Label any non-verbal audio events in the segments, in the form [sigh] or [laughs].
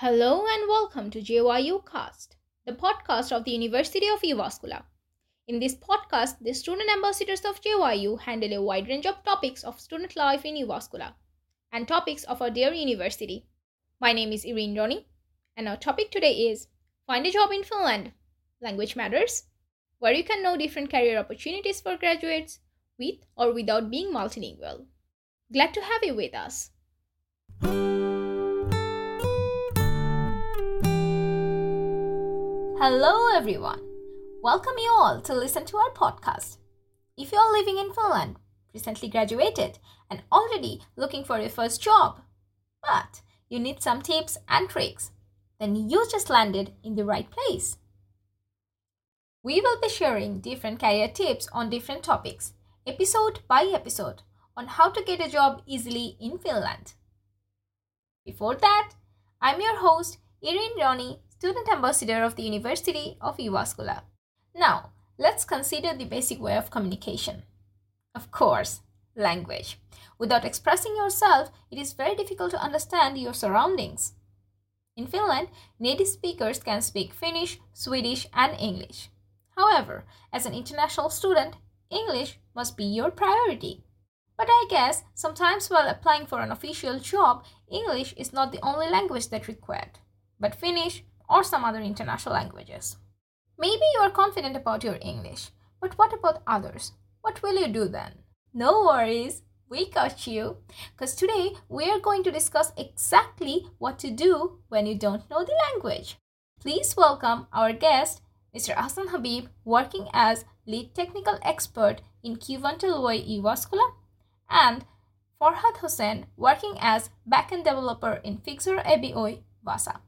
Hello and welcome to JYU Cast, the podcast of the University of Jyväskylä. In this podcast, the student ambassadors of JYU handle a wide range of topics of student life in Jyväskylä and topics of our dear university. My name is Irin Rony, and our topic today is Find a job in Finland. Language matters, where you can know different career opportunities for graduates with or without being multilingual. Glad to have you with us. Hello, everyone. Welcome you all to listen to our podcast. If you are living in Finland, recently graduated, and already looking for your first job, but you need some tips and tricks, then you just landed in the right place. We will be sharing different career tips on different topics, episode by episode, on how to get a job easily in Finland. Before that, I'm your host, Irin Rony, student ambassador of the University of Jyväskylä. Now, let's consider the basic way of communication. Of course, language. Without expressing yourself, it is very difficult to understand your surroundings. In Finland, native speakers can speak Finnish, Swedish, and English. However, as an international student, English must be your priority. But I guess sometimes while applying for an official job, English is not the only language that required, but Finnish, or some other international languages. Maybe you are confident about your English, but what about others? What will you do then? No worries, we got you. Because today we are going to discuss exactly what to do when you don't know the language. Please welcome our guest, Mr. Ahsan Habib, working as lead technical expert in Kivanteloi Jyväskylä, and Farhad Hossain, working as backend developer in Fixer ABOI Vasa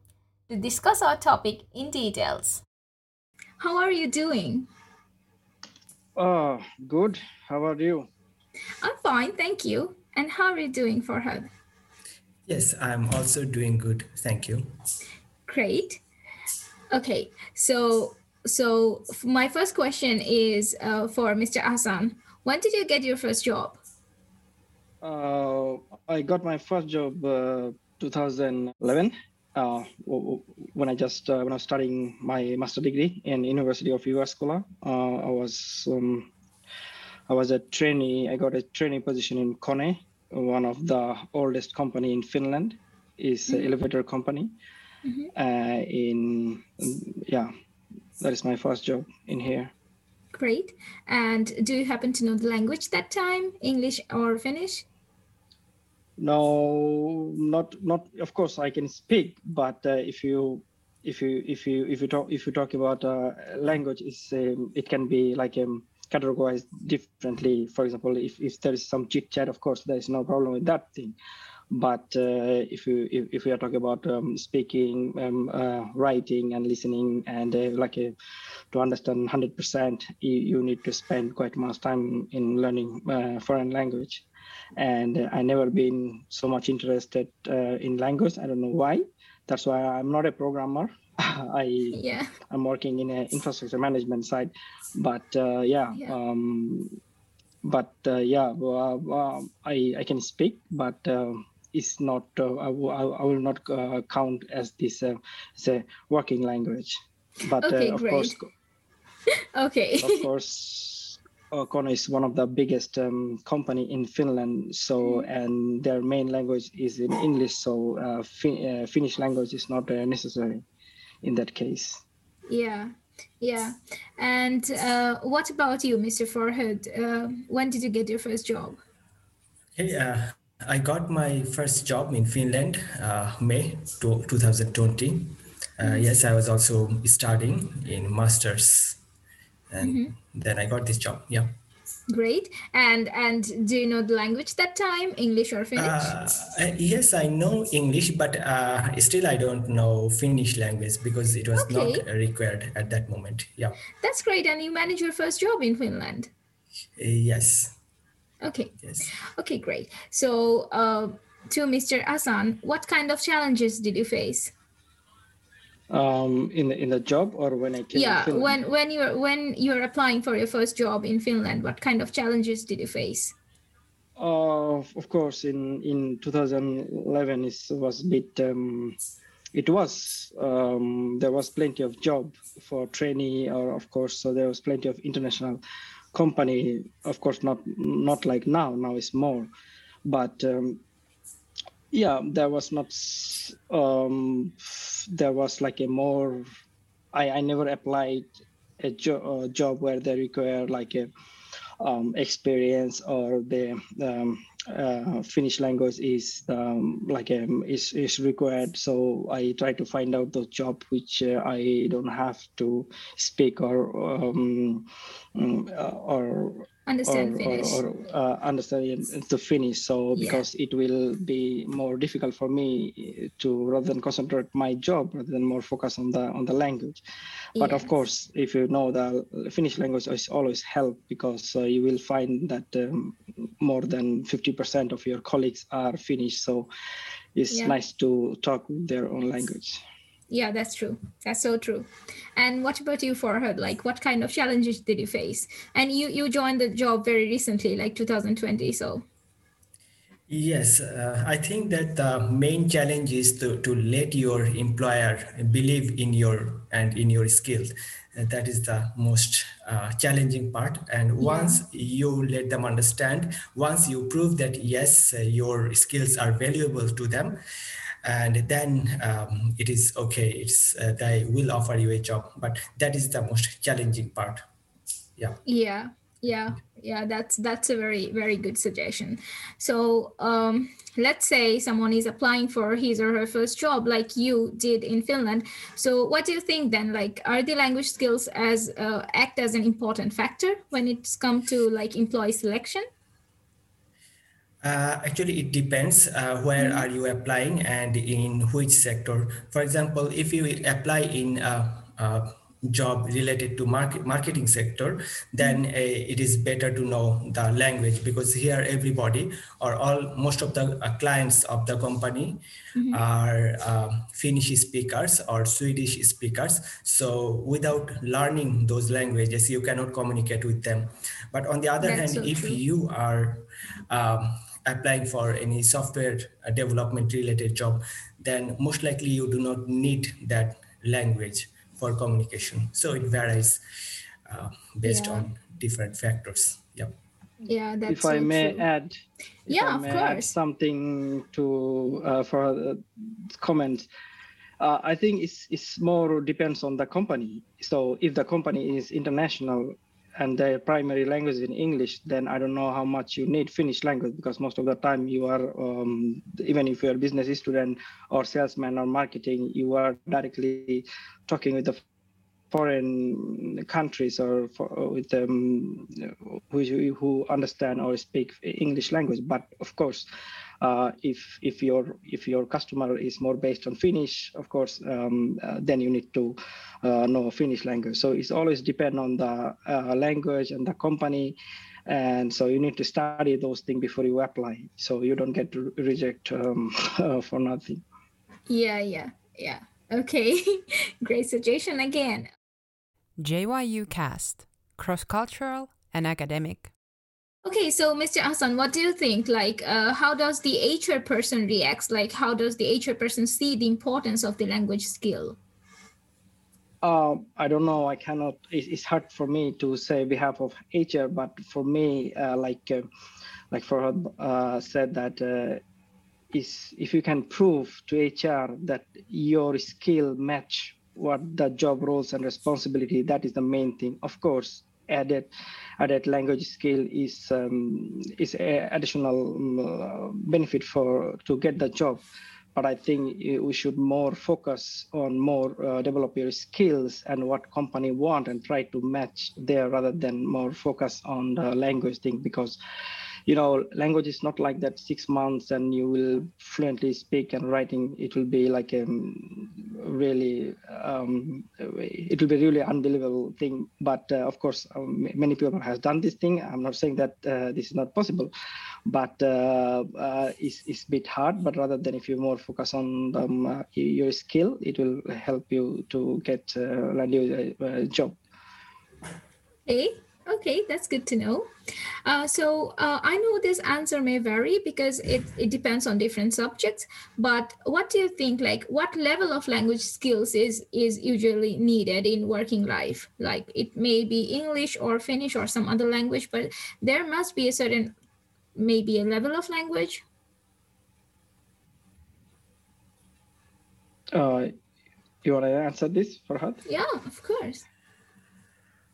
to discuss our topic in details. How are you doing? Oh, good. How are you? I'm fine, thank you. And how are you doing, Farhad? Yes, I'm also doing good. Thank you. Great. Okay, so so my first question is uh, for Mr. Ahsan. When did you get your first job? Uh, I got my first job uh, 2011 uh, when I just uh, when I was studying my master degree in University of Jyväskylä. Uh, I was um, I was a trainee. I got a trainee position in Kone, one of the oldest company in Finland. is mm-hmm. an elevator company. Mm-hmm. Uh, in yeah, that is my first job in here. Great. And do you happen to know the language that time, English or Finnish? No not not of course i can speak but uh, if you if you if you if you talk if you talk about uh, language is um, it can be like um, categorized differently. For example if, if there is some chit chat of course there is no problem with that thing. But uh, if you if, if we are talking about um, speaking um, uh, writing and listening and uh, like a, to understand 100% you, you, need to spend quite much time in learning uh, foreign language and I never been so much interested uh, in language. I don't know why. That's why I'm not a programmer. [laughs] I yeah. I'm working in an infrastructure management side, but uh, yeah, yeah. Um, but uh, yeah, uh, I I can speak, but uh, it's not. Uh, I, I, will not count as this as a working language. But okay, of great. course, [laughs] okay. Of course, Kone is one of the biggest um, company in Finland. So mm-hmm. and their main language is in English. So uh, fin- uh, Finnish language is not uh, necessary in that case. Yeah, yeah. And uh, what about you, Mr. Farhad? Uh, when did you get your first job? Hey, uh, I got my first job in Finland, May 2020. Mm-hmm. Yes, I was also studying in masters and mm-hmm. then I got this job. Yeah. Great. And and do you know the language that time, English or Finnish? Uh, yes, I know English, but uh, still I don't know Finnish language because it was okay. not required at that moment. Yeah. That's great. And you managed your first job in Finland. Uh, yes. Okay. Yes. Okay, great. So, uh, to Mr. Ahsan what kind of challenges did you face? Um, in the, in the job or when I came? Yeah, when when you're when you're applying for your first job in Finland, what kind of challenges did you face? Uh, of course, in in 2011 it was a bit um, it was um, there was plenty of job for trainee or of course so there was plenty of international company of course not not like now now it's more but um, yeah there was not um, there was like a more i i never applied a, jo- a job where they require like a um, experience or the um, uh, Finnish language is um, like um, is is required. So I try to find out the job which uh, I don't have to speak or um, mm, uh, or understand or, Finnish. or, or uh, understand the Finnish. So Yeah. because it will be more difficult for me to rather than concentrate my job rather than more focus on the on the language. But of course, if you know the Finnish language, is always help because uh, you will find that um, more than fifty percent of your colleagues are Finnish. So it's Yeah. nice to talk with their own language. Yeah, that's true. That's so true. And what about you, Farhad? Like, what kind of challenges did you face? And you you joined the job very recently, like 2020. So Yes, uh, I think that the main challenge is to, to let your employer believe in your and in your skills. And that is the most uh, challenging part. And once you let them understand, once you prove that yes, uh, your skills are valuable to them, and then um, it is okay. It's uh, they will offer you a job. But that is the most challenging part. Yeah. yeah, yeah, yeah. That's that's a very very good suggestion. So um, let's say someone is applying for his or her first job, like you did in Finland. So what do you think then? Like, are the language skills as uh, act as an important factor when it's come to like employee selection? Uh, actually, it depends uh, where are you applying and in which sector. For example, if you apply in a, a job related to market, marketing sector, then uh, it is better to know the language because here everybody or all most of the uh, clients of the company are um, Finnish speakers or Swedish speakers. So without learning those languages, you cannot communicate with them. But on the other That's hand, so if true. you are um, applying for any software uh, development related job, then most likely you do not need that language for communication. So it varies uh, based Yeah. on different factors. Yep. Yeah, that's if I so may true. add, if Yeah, I of may add course. something to uh, for uh, comment. Uh, I think it's it's more depends on the company. So if the company is international and their primary language in English, then I don't know how much you need Finnish language because most of the time you are um, even if you're a business student or salesman or marketing, you are directly talking with the foreign countries or for, with um, who who understand or speak English language. But of course, uh, if if your if your customer is more based on Finnish, of course, um, uh, then you need to uh, know Finnish language. So it's always depend on the uh, language and the company. And so you need to study those things before you apply, so you don't get re- reject um, [laughs] for nothing. Yeah, yeah, yeah. Okay, [laughs] great suggestion again. JYU Cast Cross Cultural and Academic. Okay, so Mr. Ahsan, what do you think? Like, uh, how does the HR person react? Like, how does the HR person see the importance of the language skill? Uh, I don't know. I cannot. It's, it's hard for me to say behalf of HR, but for me, uh, like uh, like Farhad uh, said that uh, is if you can prove to HR that your skill match what the job roles and responsibility, that is the main thing. Of course, added added language skill is um, is additional um, uh, benefit for to get the job but I think uh, we should more focus on more uh, develop your skills and what company want and try to match there rather than more focus on the language thing because you know language is not like that six months and you will fluently speak and writing. It will be like a really um, it will be really unbelievable thing. But uh, of course um, many people has done this thing. I'm not saying that uh, this is not possible. But uh, uh, it's, it's a bit hard. But rather than if you more focus on um, uh, your skill it will help you to get uh, a, job. Okay, Okay, that's good to know. Uh, so uh, I know this answer may vary because it, it depends on different subjects. But what do you think? Like, what level of language skills is is usually needed in working life? Like, it may be English or Finnish or some other language, but there must be a certain maybe a level of language. Uh, you want to answer this, Farhad? Yeah, of course.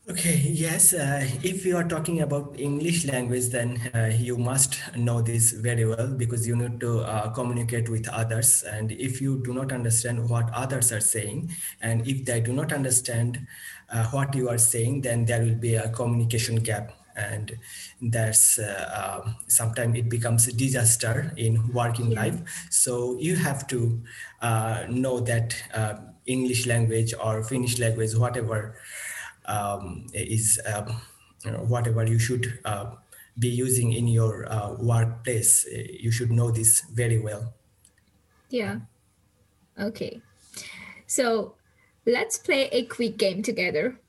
Okay, yes. Uh, if you are talking about English language, then uh, you must know this very well because you need to uh, communicate with others. And if you do not understand what others are saying, and if they do not understand uh, what you are saying, then there will be a communication gap. And that's uh, um, sometimes it becomes a disaster in working life. So you have to uh, know that English language or Finnish language, whatever um, is um, you know, whatever you should uh, be using in your uh, workplace. Uh, you should know this very well. Yeah. Okay. So let's play a quick game together.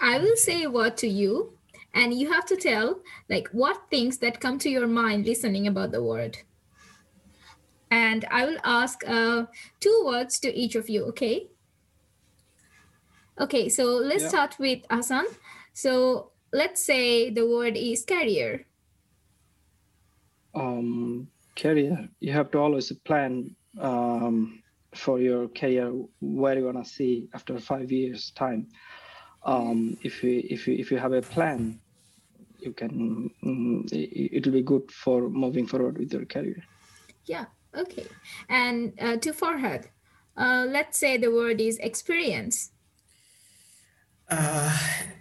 I will say a word to you, and you have to tell like what things that come to your mind listening about the word. And I will ask uh, two words to each of you. Okay. Okay, so let's yeah. start with Ahsan. So let's say the word is career. Um, career. You have to always plan um, for your career where you wanna see after five years time. Um, if you if you if you have a plan, you can mm, it, will be good for moving forward with your career. Yeah. Okay. And uh, to Farhad, uh, let's say the word is experience uh,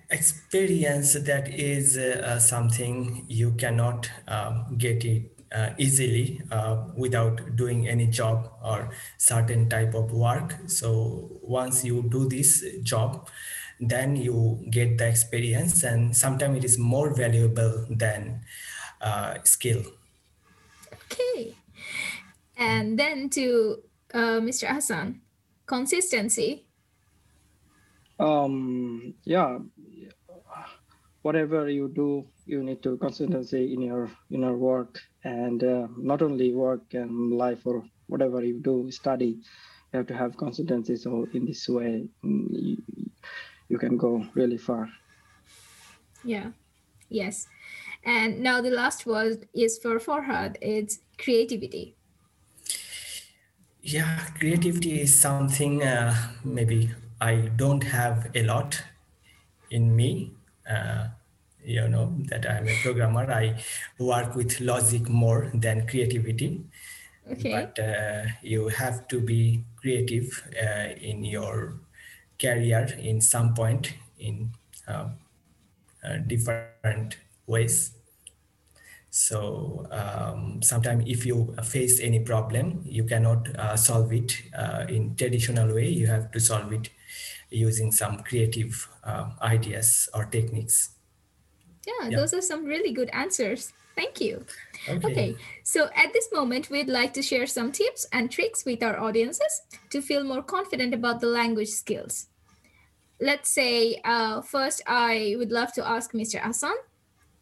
experience that is uh, something you cannot uh, get it uh, easily uh, without doing any job or certain type of work. So once you do this job then you get the experience and sometimes it is more valuable than skill. Okay. And then to mr Ahsan consistency um yeah whatever you do you need to consistency in your in your work and uh, not only work and life or whatever you do study you have to have consistency. So in this way mm, you, you can go really far. Yeah. Yes. And now the last word is for Farhad. It's creativity. Yeah creativity is something uh, maybe I don't have a lot in me. Uh, you know that I'm a programmer. I work with logic more than creativity. Okay. But uh, you have to be creative uh, in your career in some point in um, uh, different ways. So um, sometimes if you face any problem, you cannot uh, solve it uh, in traditional way. You have to solve it using some creative uh, ideas or techniques. Yeah, yeah, those are some really good answers. Thank you. Okay. okay. so at this moment, we'd like to share some tips and tricks with our audiences to feel more confident about the language skills. Let's say, uh, first, I would love to ask Mr. Ahsan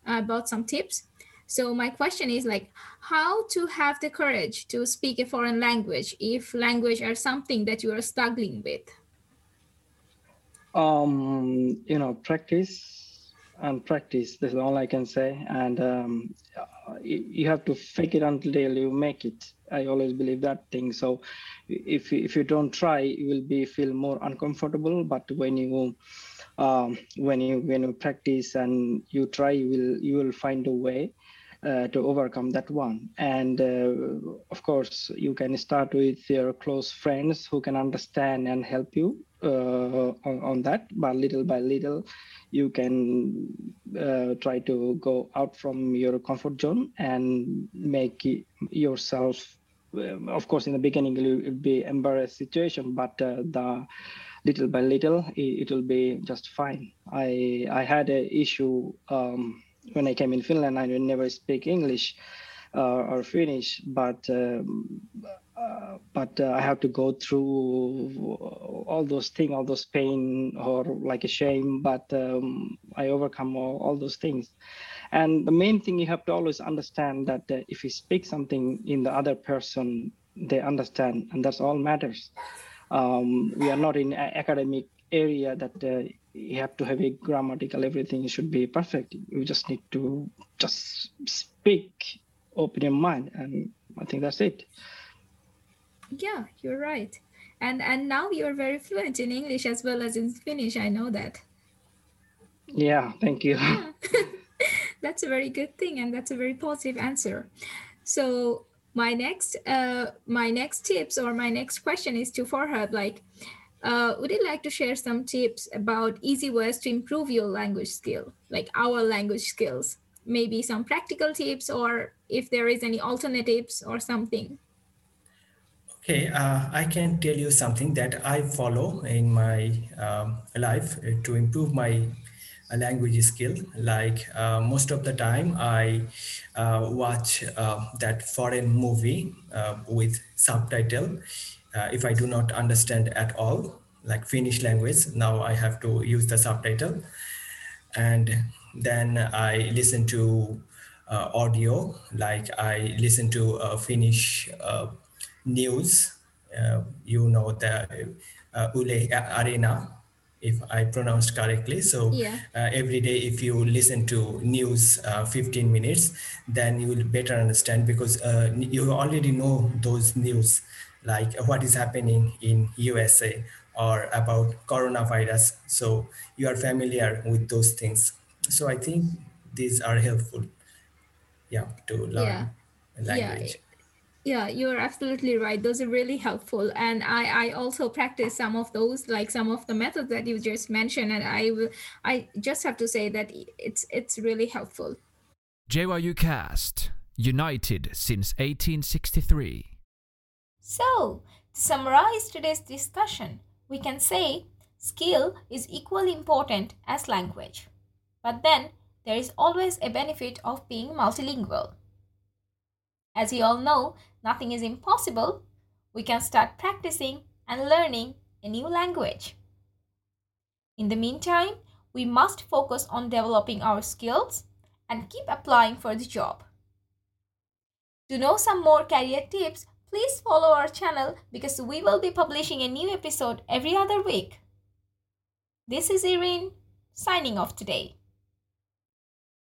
about some tips. So my question is like, how to have the courage to speak a foreign language if language are something that you are struggling with? Um you know practice and practice that's all i can say. And um, you have to fake it until you make it. I always believe that thing. So if if you don't try you will be feel more uncomfortable. But when you um, when you when you practice and you try you will you will find a way to overcome that one. And uh, of course, you can start with your close friends who can understand and help you uh, on, on, that. But little by little, you can uh, try to go out from your comfort zone and make yourself. Um, of course, in the beginning, it will be embarrassed situation, but uh, the little by little, it, it, will be just fine. I I had an issue. Um, when I came in Finland, I never speak English uh, or Finnish, but um, uh, but uh, I have to go through all those things, all those pain or like a shame, but um, I overcome all, all, those things. And the main thing you have to always understand that uh, if you speak something in the other person, they understand, and that's all matters. Um, we are not in academic area that uh, you have to have a grammatical everything should be perfect. You just need to just speak, open your mind, and I think that's it. Yeah you're right. And and now you're very fluent in english as well as in finnish i know that. Yeah thank you. Yeah. [laughs] that's a very good thing and that's a very positive answer. So my next uh my next tips or my next question is to Farhad like uh, would you like to share some tips about easy ways to improve your language skill like our language skills maybe some practical tips or if there is any alternatives or something Okay, uh, I can tell you something that I follow in my um, life to improve my uh, language skill. Like uh, most of the time, I uh, watch uh, that foreign movie uh, with subtitle. If I do not understand at all, like Finnish language, now I have to use the subtitle, and then I listen to audio. Like I listen to Finnish news. Uh, you know the uh, Yle Areena, if I pronounced correctly. So yeah. uh, every day, if you listen to news uh, 15 minutes, then you will better understand because uh, you already know those news, like what is happening in USA or about coronavirus. So you are familiar with those things. So I think these are helpful, yeah, to learn yeah. language. Yeah yeah you're absolutely right those are really helpful and i i also practice some of those like some of the methods that you just mentioned and i will i just have to say that it's it's really helpful jyu cast united since 1863 so to summarize today's discussion we can say skill is equally important as language but then there is always a benefit of being multilingual as you all know, nothing is impossible. We can start practicing and learning a new language. In the meantime, we must focus on developing our skills and keep applying for the job. To know some more career tips, please follow our channel because we will be publishing a new episode every other week. This is Irin, signing off today.